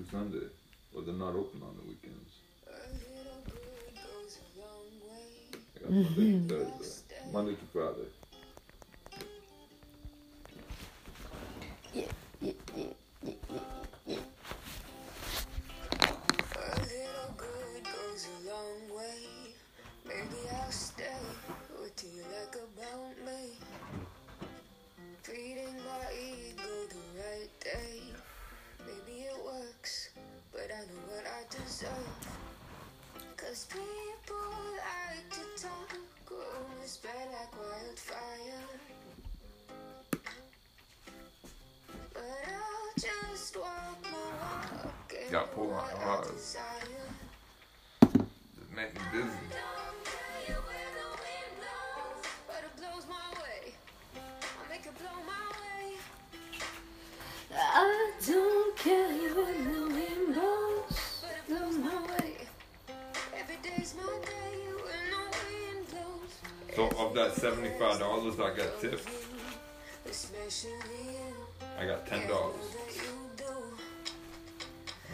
through Sunday, but they're not open on the weekends. I got Monday Thursday, Monday to Friday. I deserve. Cause people like to talk, rumors spread like wildfire. But I'll just walk my walk. and Got pulled do on hard. Just make me busy. But it blows my way. I make it blow my way. I don't care So of that seventy-five dollars I got tipped, I got ten dollars. that you do.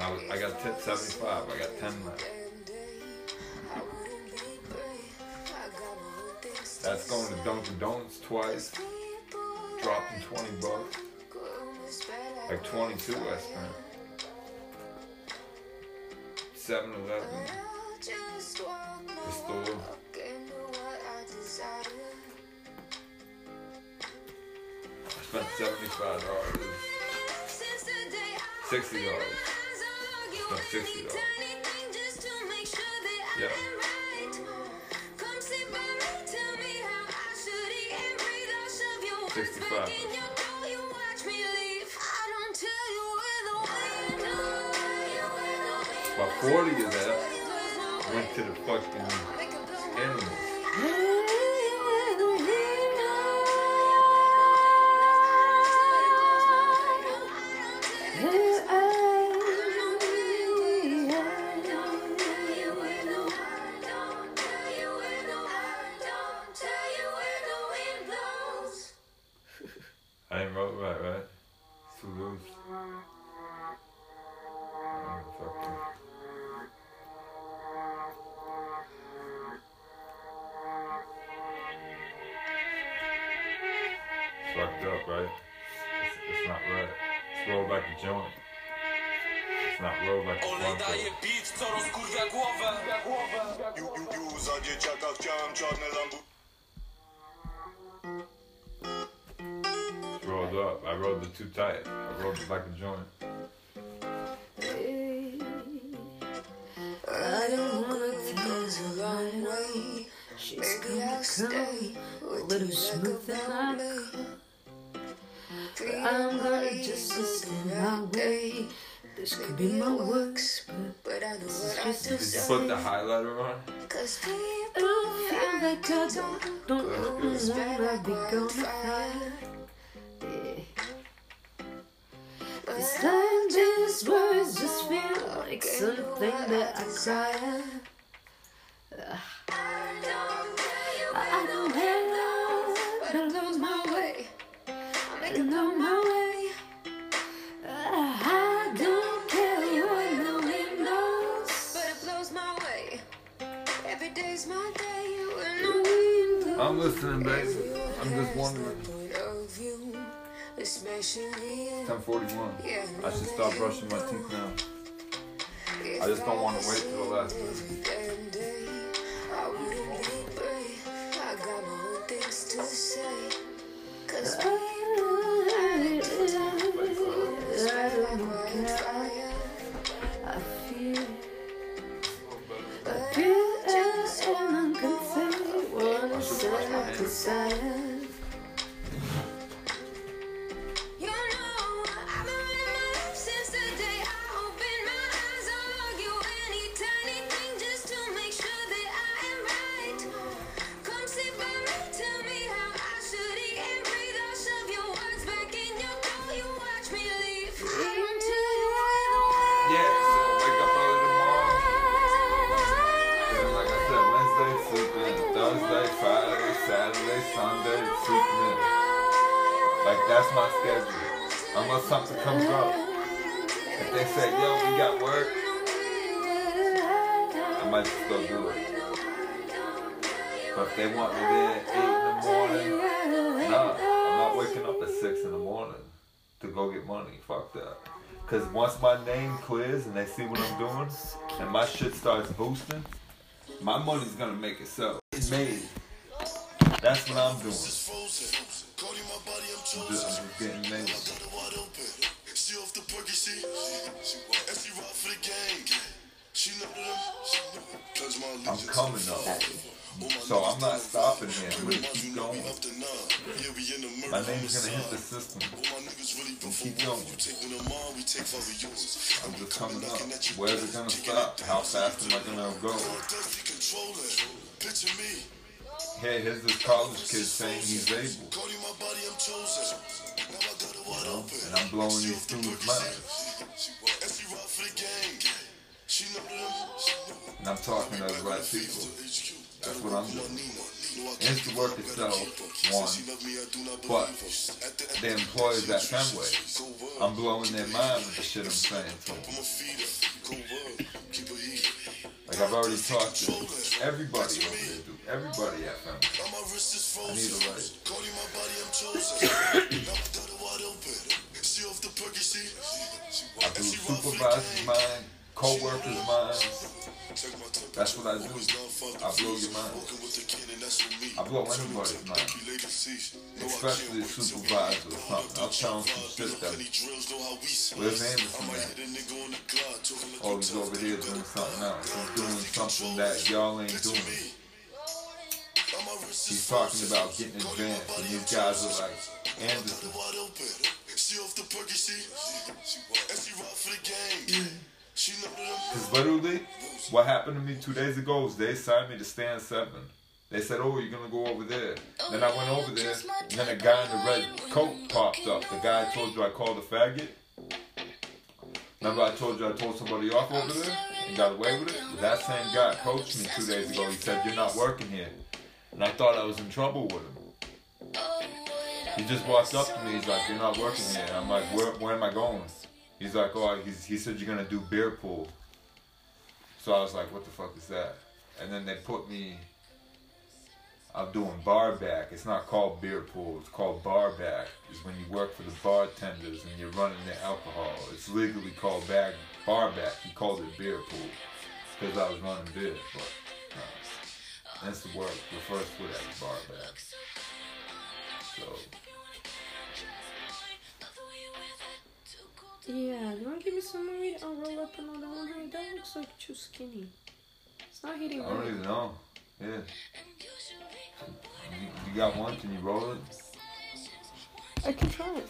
I, was- I got tipped seventy-five. I got ten left. Damn day, I wouldn't be brave. I got my own things to That's going to. Dunkin' Donuts twice, dropping twenty bucks, talk, rumors spread like twenty-two I spent. Seven Eleven. Store. I spent seventy-five dollars. Sixty dollars. No, sixty dollars. Yeah. am right. Come sit by me, tell me how I should eat and breathe. I'll shove your words 65. back in your door. You watch me leave. I don't tell you where the wind blows. About forty of that my. Went to the fucking Make it blow my animals. I ain't wrote right, right? It's too mm-hmm. Like a joint. It's not rolled like a Olej blunt. daje beat, co rozkurwia głowę Ju, ju, ju, za dzieciaka chciałem czarne lambu rolled up. I rolled it too tight. I rolled it like a joint. I don't wanna goes a long way. She's gonna stay. come a little you like smooth about and like I'm gonna just listen my way. This could be my works, but But I know This what is I just Did you put the highlighter on? Cause people feel like I don't, don't know when I'll be gonna wildfire. fly. Yeah. This time just words just feel like something that I desire. I'm listening, baby. I'm just wondering. Point of view, especially in 1041. I should start brushing my teeth now. I just don't wanna wait till the last minute. Unless something comes up. If they say, yo, we got work, I might just go do it. But if they want me there at 8 in the morning, nah, I'm not waking up at 6 in the morning to go get money. Fuck that. Because once my name clears and they see what I'm doing and my shit starts boosting, my money's gonna make itself. It's made. That's what I'm doing. I'm just, I'm just getting made. She off the perky, she, and she for the gang. She know them, cause my I'm coming up. So I'm not stopping here. I'm gonna keep going. up to nine. Yeah, we in the My name's gonna hit the system. My And keep going. you take one of mine, we take five. I'm just coming up. Where's it gonna stop? How fast am I gonna go? Picture me. Hey, here's this college kid saying he's able. Wide know, and I'm blowing these students' minds. And I'm talking to the right people. That's what I'm doing. It's the work itself, one, but the employees at Fenway, I'm blowing their mind with the shit I'm saying to them. Like I've already talked to everybody over dude. Everybody at Fenway. I need a raise. I do supervisors' mind, co-workers' minds. That's what I do. I blow your mind. I blow anybody's mind. Especially the supervisor or something. I'll tell some shit that, where's Anderson at? Oh, he's over here doing something else. He's doing something that y'all ain't doing. He's talking about getting advanced, and these guys are like, Anderson, She off the and she. Because literally, what happened to me two days ago was they signed me to stand seven. They said, oh, you're to go over there. Then I went over there, and then a guy in the red coat popped up. The guy I told you I called a faggot. Remember I told you I told somebody off over there and got away with it? That same guy approached me two days ago. He said, you're not working here. And I thought I was in trouble with him. He just walked up to me. He's like, you're not working here. I'm like, where, where am I going? He's like, oh, he's, he said you're gonna do beer pool. So I was like, what the fuck is that? And then they put me. I'm doing bar back. It's not called beer pool. It's called bar back. It's when you work for the bartenders and you're running the alcohol. It's legally called bag bar back. He called it beer pool because I was running beer. But uh, that's the word refers to it as bar back. So Yeah, you wanna give me some weed? I'll roll up another one. Hey, that looks like too skinny. It's not hitting I don't even know. Yeah. You, you got one? Can you roll it? I can try it.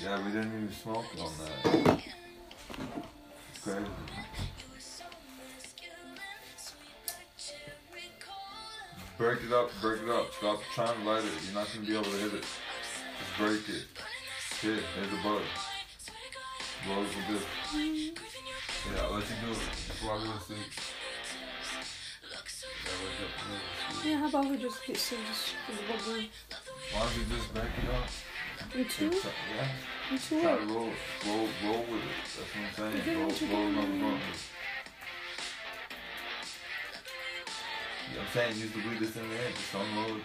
Yeah, we didn't even smoke on that. It's crazy. Break it up, break it up. Stop trying to light it. You're not gonna be able to hit it. Just break it. Here, there's the bud. Roll it with this. Yeah, I'll let you do it. Just while you're asleep. Yeah, wake up Yeah, how about we just get some just bubble? Why don't you just break it up? Me too? Yeah. Me too? Try to roll, roll, roll with it. That's what I'm saying. Okay, Roll, what you roll I'm saying use the that's in there. Just unload. it.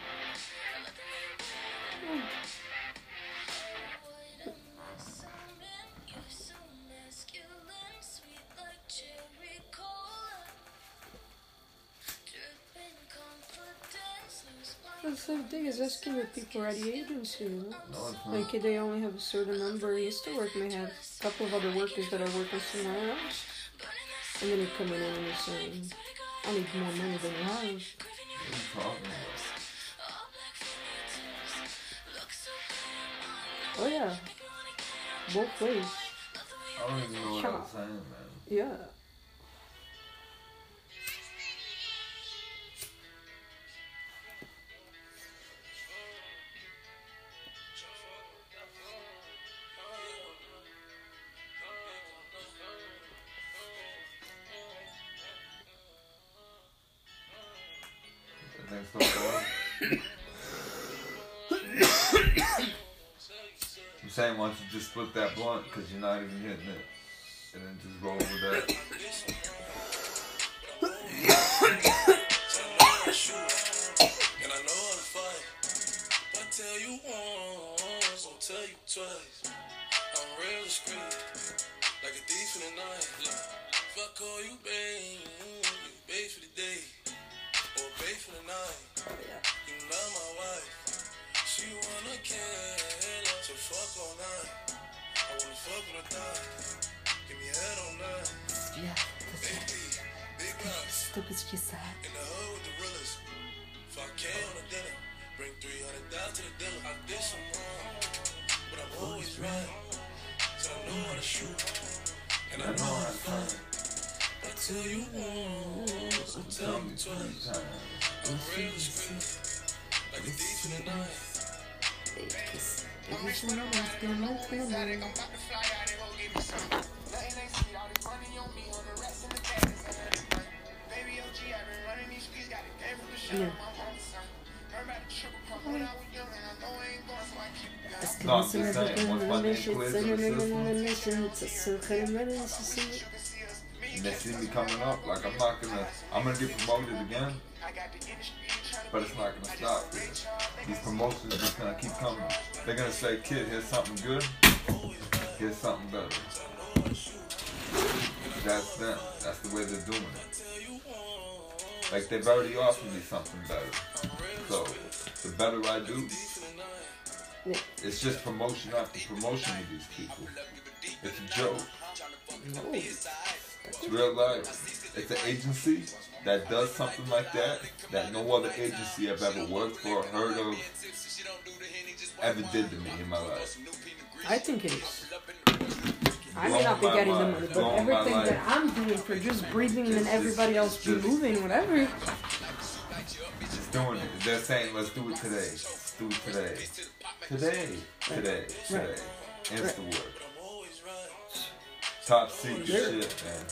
That's the thing is asking if people are at the agency, you know? No. Like they only have a certain number. I used to work may have a couple of other workers that are working somewhere else. And then you come in and you say, I need more money than you have. What are you talking about? Oh yeah. Both ways. I don't even know what I was saying, man. Yeah. Saying, why don't you just split that blunt? Because you're not even hitting it. And then just roll with that. And I know how to fight. I tell you once, I'll tell you twice. I'm real discreet, like a thief in the night. Look, if I call you babe, you babe for the day, or babe for the night. You not my wife. She wanna kill, so fuck. I wanna fuck with her thigh. Give me head all night. Big D, big rocks. In the hood with the realest. If I can on a dinner, bring 300 down to the dealer. I did some wrong, but I'm always right. So I know how to shoot, and I know how to fight. I tell you once, tell you twice. I'm real like a thief in the night. Yeah. No, I'm just saying, once my name clears in the see me coming up, like I'm not gonna, I'm gonna get promoted again, but it's not gonna stop. These promotions are just gonna keep coming. They're gonna say, kid, here's something good, here's something better. That's them. That's the way they're doing it. Like they've already offered me something better. So the better I do, it's just promotion after promotion with these people. It's a joke. It's real life. It's an agency that does something like that that no other agency I've ever worked for, heard of, ever did to me in my life. I think it is. I may not be getting the money, but everything that. I'm doing for just breathing and everybody else just- be moving, whatever. Just doing it. They're saying, let's do it today. Let's do it today. Today. Today. Today. Instawork. Top secret shit, man.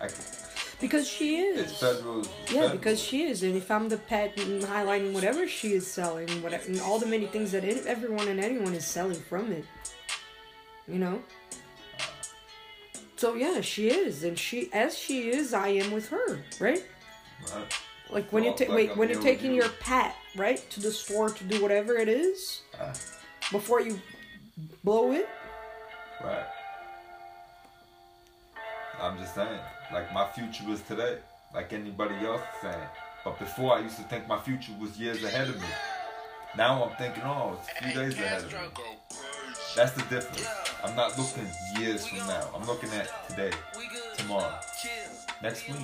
I can, Because she it's is. it's Yeah, because she is, and if I'm the pet and highlighting whatever she is selling, whatever, and all the many things that it, everyone and anyone is selling from it, you know. So yeah, she is, and she as she is, I am with her, right? Right. Like when Well, you take like wait I'm when you're taking you. your pet right to the store to do whatever it is Ah, before you blow it. right. I'm just saying, like my future is today, like anybody else is saying. But before I used to think my future was years ahead of me. Now I'm thinking, oh, it's a few days ahead of me. That's the difference. I'm not looking years from now. I'm looking at today, tomorrow, next week.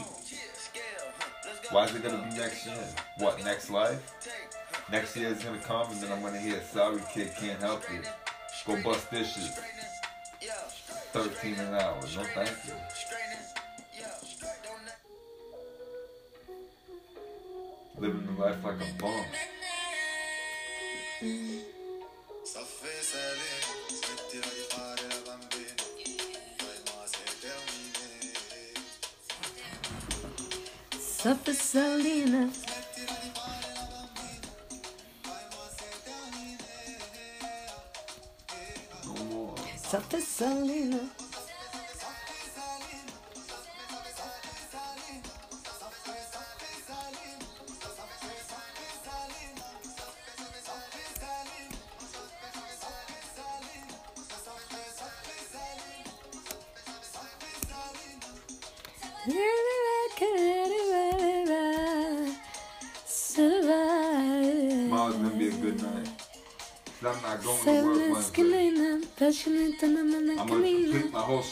Why is it gonna be next year? What, next life? Next year is gonna come and then I'm gonna hear, sorry kid, can't help you. Go bust dishes. 13 an hour, no thank you. Living life like a bum. Soffe sali, smettila di fare la bambina. Fai ma se te unire. Suffer Selena. No more. Suffer Selena.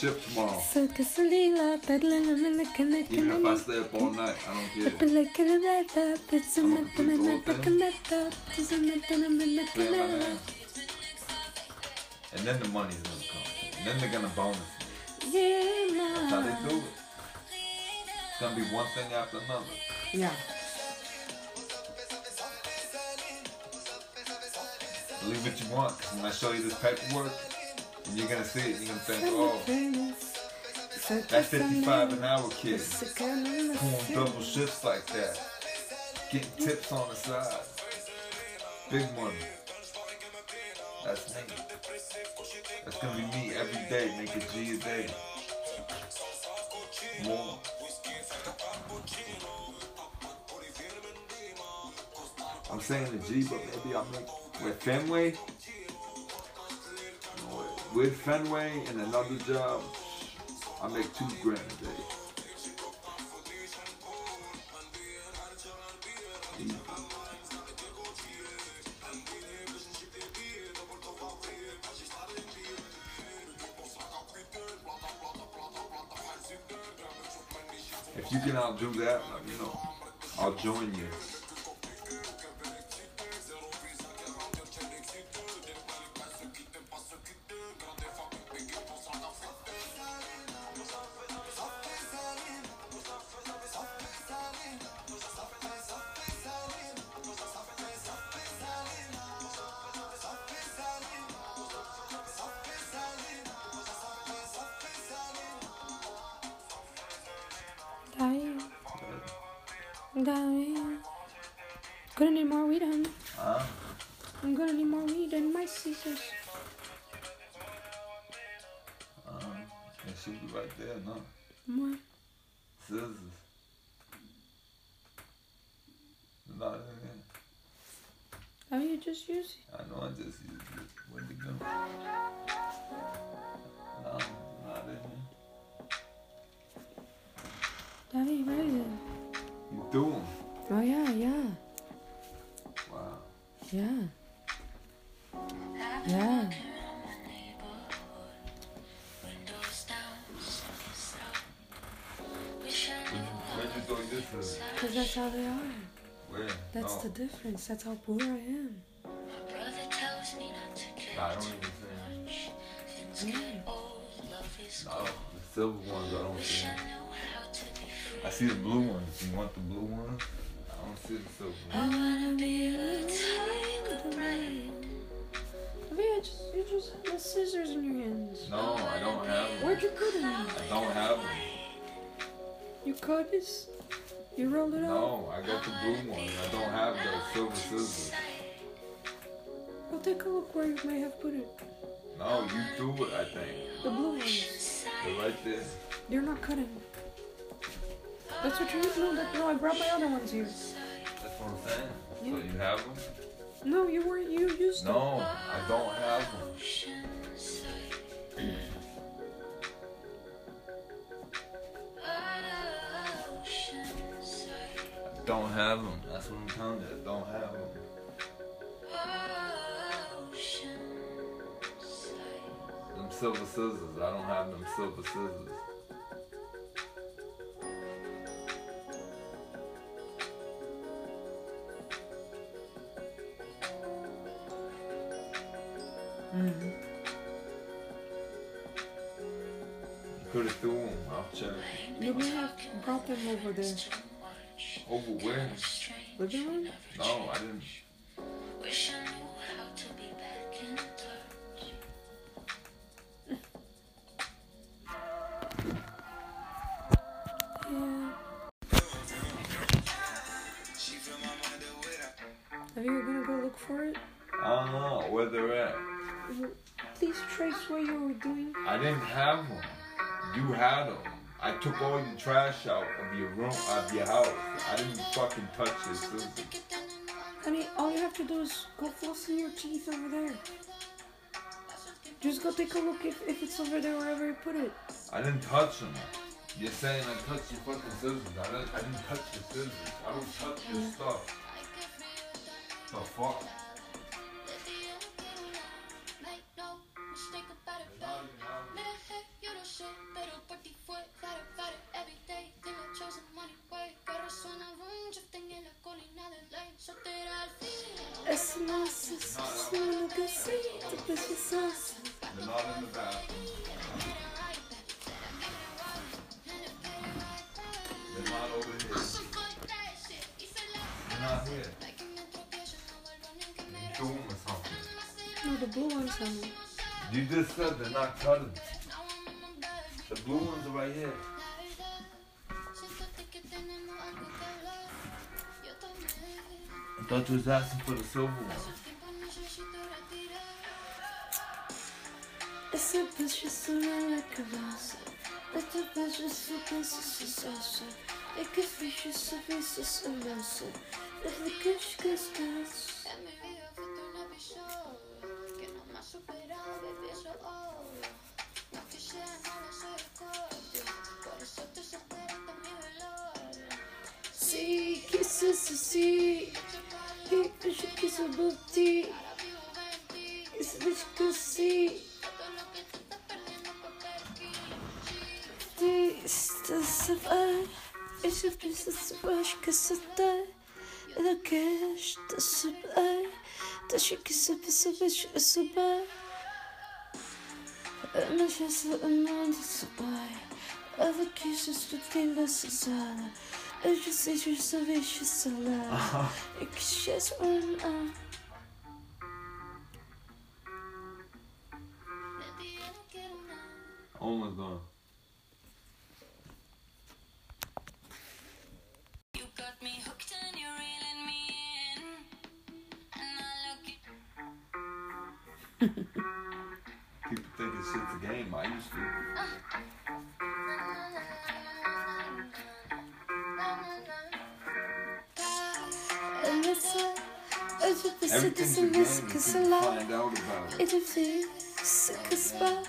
Complete my whole shift tomorrow. Even if I stay up all night, I don't care. Play my name. And then the money's gonna come. And then they're gonna bonus me. Yeah, That's how they do it. It's gonna be one thing after another. Yeah. Believe what you want, when I show you this paperwork, and you're gonna see it, you're gonna think, oh, that 55 an hour kid pulling double shifts like that, getting tips on the side, big money. That's me. That's gonna be me every day. Make a G a day. More. I'm saying the G, but maybe I'll make with Fenway. With Fenway and another job, I make two grand a day. If you can outdo that, let me know. I'll join you. Dying. Gonna need more weed, honey. Huh? I'm gonna need more weed and my scissors. Um, it should be right there, no? More. Scissors. Not in there. How you just use it? I know I just used it. Where'd it go? No, not in here. Daddy, right there. You do 'em. Oh yeah, yeah, Wow. yeah. Yeah. Where'd you throw your scissors? Cause that's how they are. Where? That's no. the difference. That's how poor I am. I don't even them. Yeah. No, the silver ones I don't see. 'Em. I see the blue ones. You want the blue ones? I don't see the silver ones. I mean, I just, you just have the scissors in your hands. No, I don't have them. Where'd you cut them? I don't have them. You cut this? You rolled it out? No, I got the blue ones. I don't have the silver scissors. Well, take a look where you may have put it. No, you do it, I think. The blue ones. They're right there. You're not cutting. That's what you no, that, no, I brought my other ones here. That's what I'm saying. So you have them? No, you weren't. You used them. No, I don't have them. I don't have them. That's what I'm telling you. I don't have them. Them silver scissors. I don't have them silver scissors. You may have brought them over there. Over where? Living room? No, I didn't. Wish I knew how to be back in touch. Yeah. Are you gonna go look for it? I don't know where they're at. Please trace what you were doing. I didn't have them. You had them. I took all your trash out of your room, out of your house. I didn't fucking touch your scissors. Honey, all you have to do is go flossing your teeth over there. Just go take a look if, if it's over there wherever you put it. I didn't touch them. You're saying I touched your fucking scissors. I didn't, I didn't touch your scissors. I don't touch your stuff. The fuck? They're not in the bathroom. Not here. They're not here. You threw them or something. No, the blue ones, honey. You just said they're not cutting. The blue ones are right here. Então te usassem pelo seu É que Desde que É que torna Que não supera o bebê Não Por eso tu Sí, que se que acho que se bati. se diz que sim. Está-se e se pensa se acho que se tem. Ela quer, está-se bem. Deixa que se pensa, vejo que se bem. Mas essa não se bem. Ela quis se sentir necessária. Ti yo no quiero nada. Almost done. You got me hooked and you're reeling me in. And I look People think it's shit's a game. I used to. Uh-huh. Eu já pensei Everything's dessa a game vez until que se you lá. find out about it. E de vez que se vá.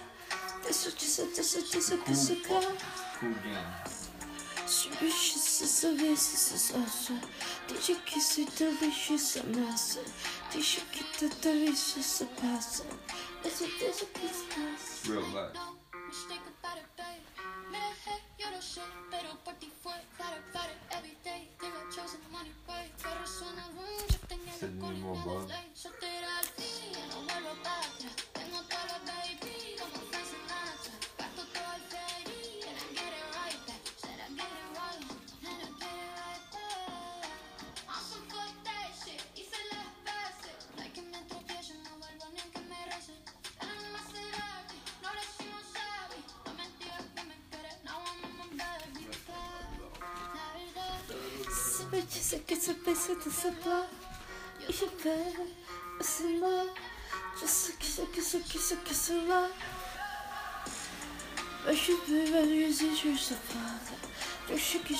Deixa, deixa, deixa, deixa que se cá. Cool game. Se bicho se saber se se acha. Deixa que se te bicho se amassa. Deixa que te te bicho se passa. Deixa, deixa que se. Real life. Sabe dizer que se pensa de se lá. E je vais, c'est là. Je sais que c'est que c'est que c'est que c'est là. Mais je peux valoriser juste pas. Je sais que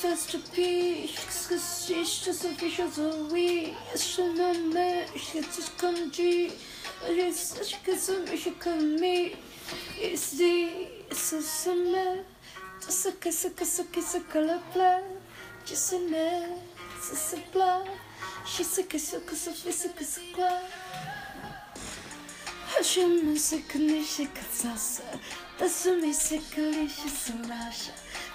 Si, ce que se passe depuis, ce que si je te sens quelque chose, oui, je ne me, je te conduis, je sais que ça me, je commis, ici, ce sommet, tout ce que ce que ce que ce que le plat, je sais mais,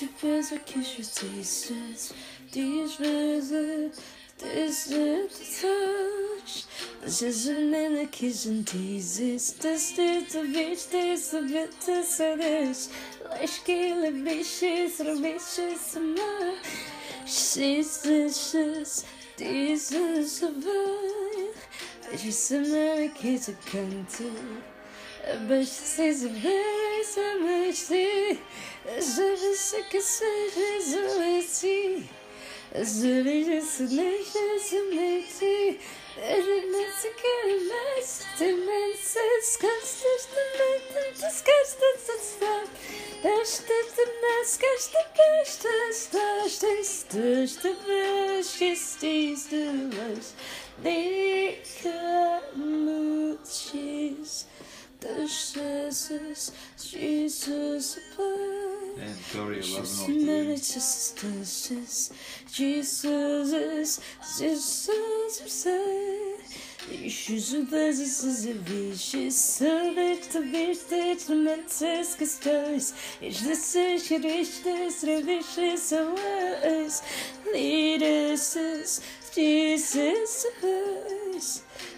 Je penso que je disse Diz vezes This is touch. This is a minute kissing teases This is the bitch This a bit This. Is this Leis que ele bichos Bichos amar She's delicious This is a vibe. Just a minute kiss a canto But she says a very sea Je sais que c'est Jésus ici Je vais juste nager ce métier Et je ne sais que le match Des mensen Skast is de meten De skast is Is is de was Nika moedjes De zes Jesus above And Tori Just 1103. minutes, just just Jesus, Jesus, Jesus, Jesus, Jesus, Sabes, vistes, mentes questões, estes, ristes, revistes, aways, leaders, Jesus, Jesus, American the first, this, this is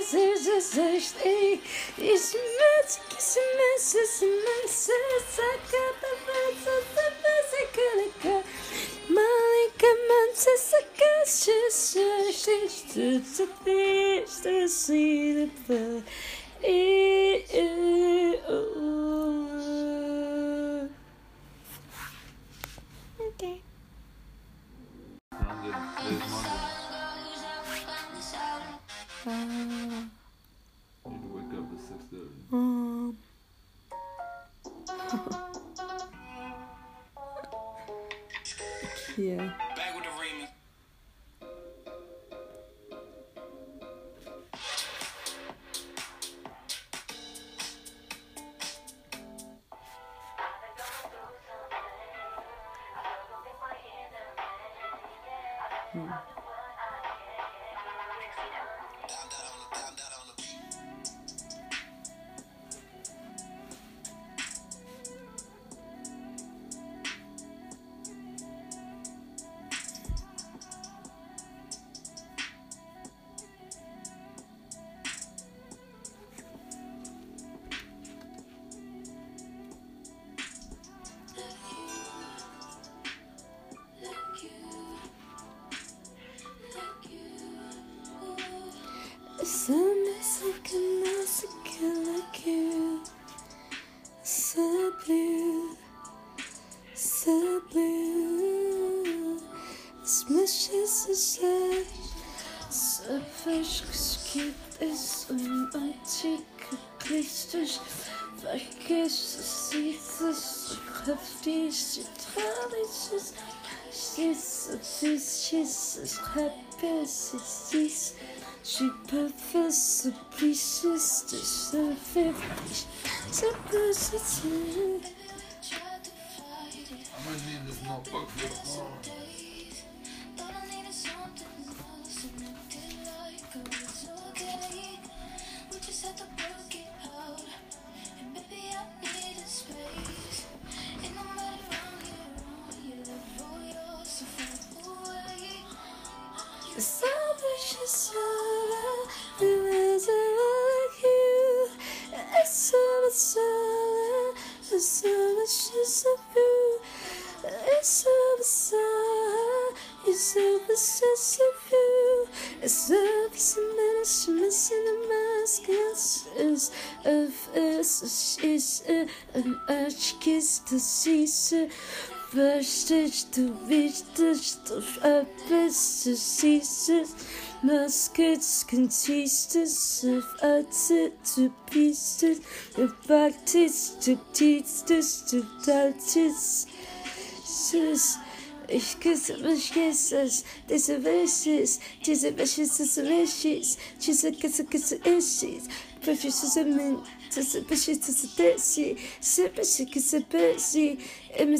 c'est je sais j'étais. Et je me dis que c'est me c'est c'est me c'est ça que ta face c'est c'est c'est que le cœur. Malicamente c'est ce que je sais. Je te te fais, je te suis le feu. Et, et, 嗯。Kräftig, tradisches. Jesus, Jesus, happy, Jesus. She. Simplicity. Tried to fight it. I'm gonna need this notebook for of us. She's an äh, arch kiss to see. Verstehst du, wichtigst du, bist du, siehst es, Muskets, consistent of arts to pieces, the practice to teach this to touches. Ich küsse mich, kisses, diese Wishes, diese Wishes, diese Wishes, diese Küsse, Küsse, Ishes,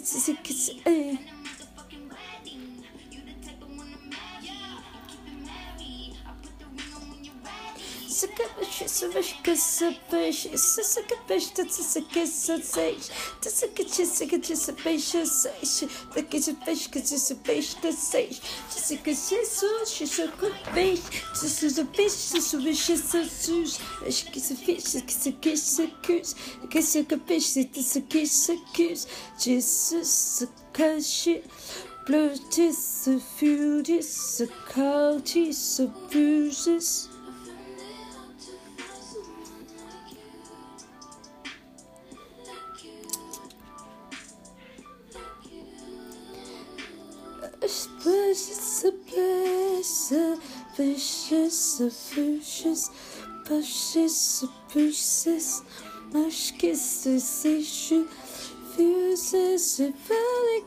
diese Desi, diese Wishes, Küsse, Bessie, Emmett, diese Küsse, eh. She's a good she's a wish kiss a fish. It's a good fish that's a kiss a sage. That's a good she's a good she's a fish a sage. The kiss a fish cause it's a fish that sage. She's a Vicious, a blessed, vicious, a vicious, vicious, a bruises, much kisses, issue, fuses, a very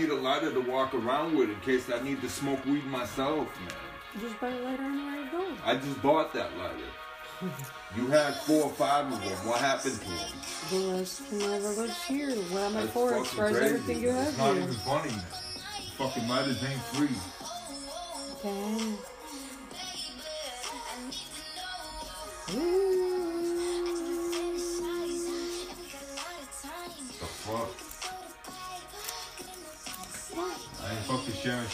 need a lighter to walk around with in case I need to smoke weed myself, man. Just buy a lighter anywhere you go. I just bought that lighter. You had four or five of them. What happened to them? The last never was here. What am I That's for as fucking far as everything you have It's not here? even funny. Fucking lighters ain't free. Damn. The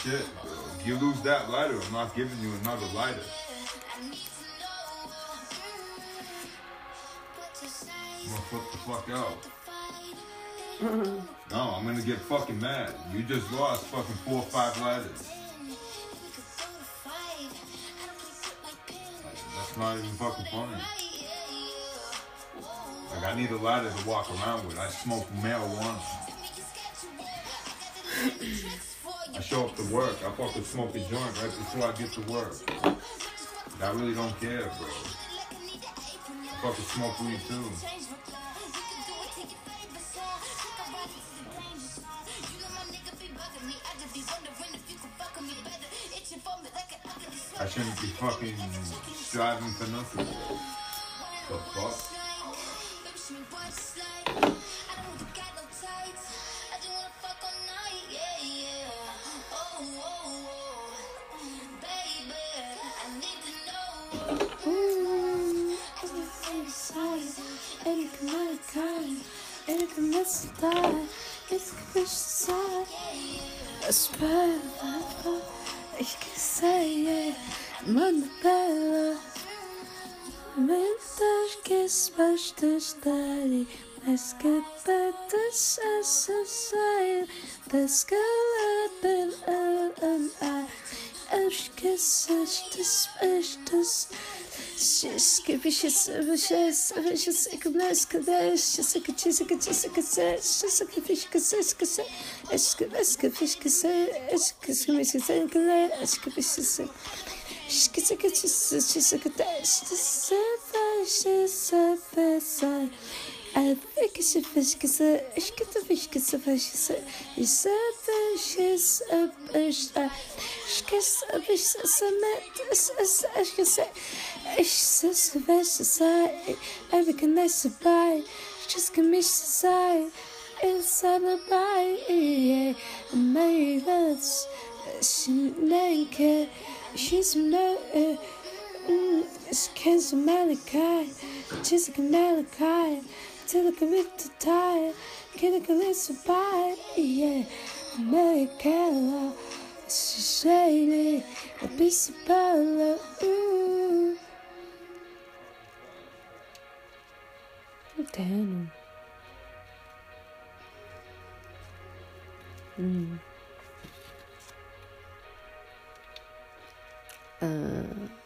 shit. bro. If you lose that lighter, I'm not giving you another lighter. I'm gonna flip the fuck out. No, I'm gonna get fucking mad. You just lost fucking four or five lighters. Like, that's not even fucking funny. Like I need a lighter to walk around with. I smoke marijuana. I show up to work. I fucking smoke a joint right before I get to work. I really don't care, bro. I fucking smoke weed too. I shouldn't be fucking striving for nothing. The fuck? Ich kann säga, man bella Mentas que spastas dari Mas que patas a society Das galapel and I Esqueças despestas Siske vicious vicious vicious ignorance kadesh Jessica Jessica Jessica says Jessica fish kases kase Eske eske fish kase Eske eske fish kase Eske fish kase Eske Jessica Jessica Jessica dash Jessica Jessica I think it's a fish because it's get the fish because the fish is it's a fish is a fish kiss a fish is a met is is is is is is a fish is a every can I survive just inside the body yeah maybe that's Shinanka, she's no, uh, mm, it's Kenzo Malachi, Jessica Malachi, Tilaka Victor Tire, Kidaka Lisa Pie, yeah, America, Shady, a piece of Paula, ooh. Damn. Mm. Uh.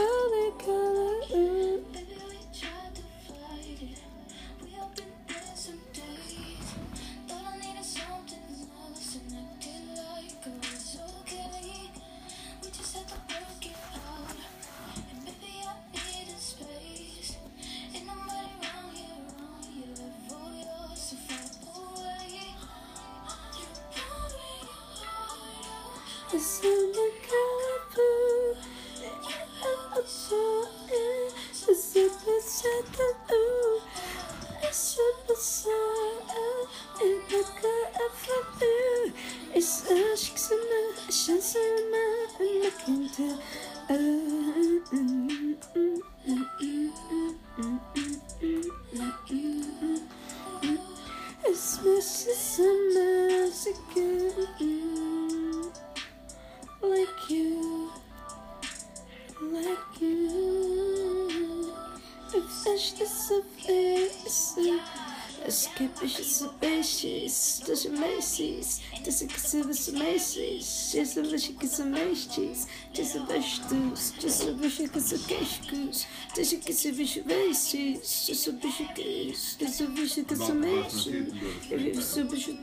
Macy's? Just a wish it's a Macy's. Just a wish doos. Just a wish it's a cash goose. Does it consider wish Macy's? Just a wish it's just a wish it's a Macy's. If it's a wish it's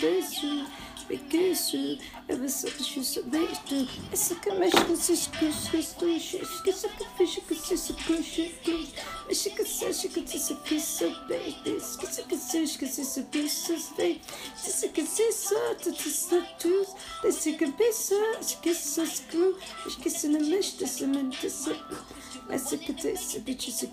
Because ever since you said they do, it's like a mesh, it's just goose, it's delicious. It's like a fish, it's just a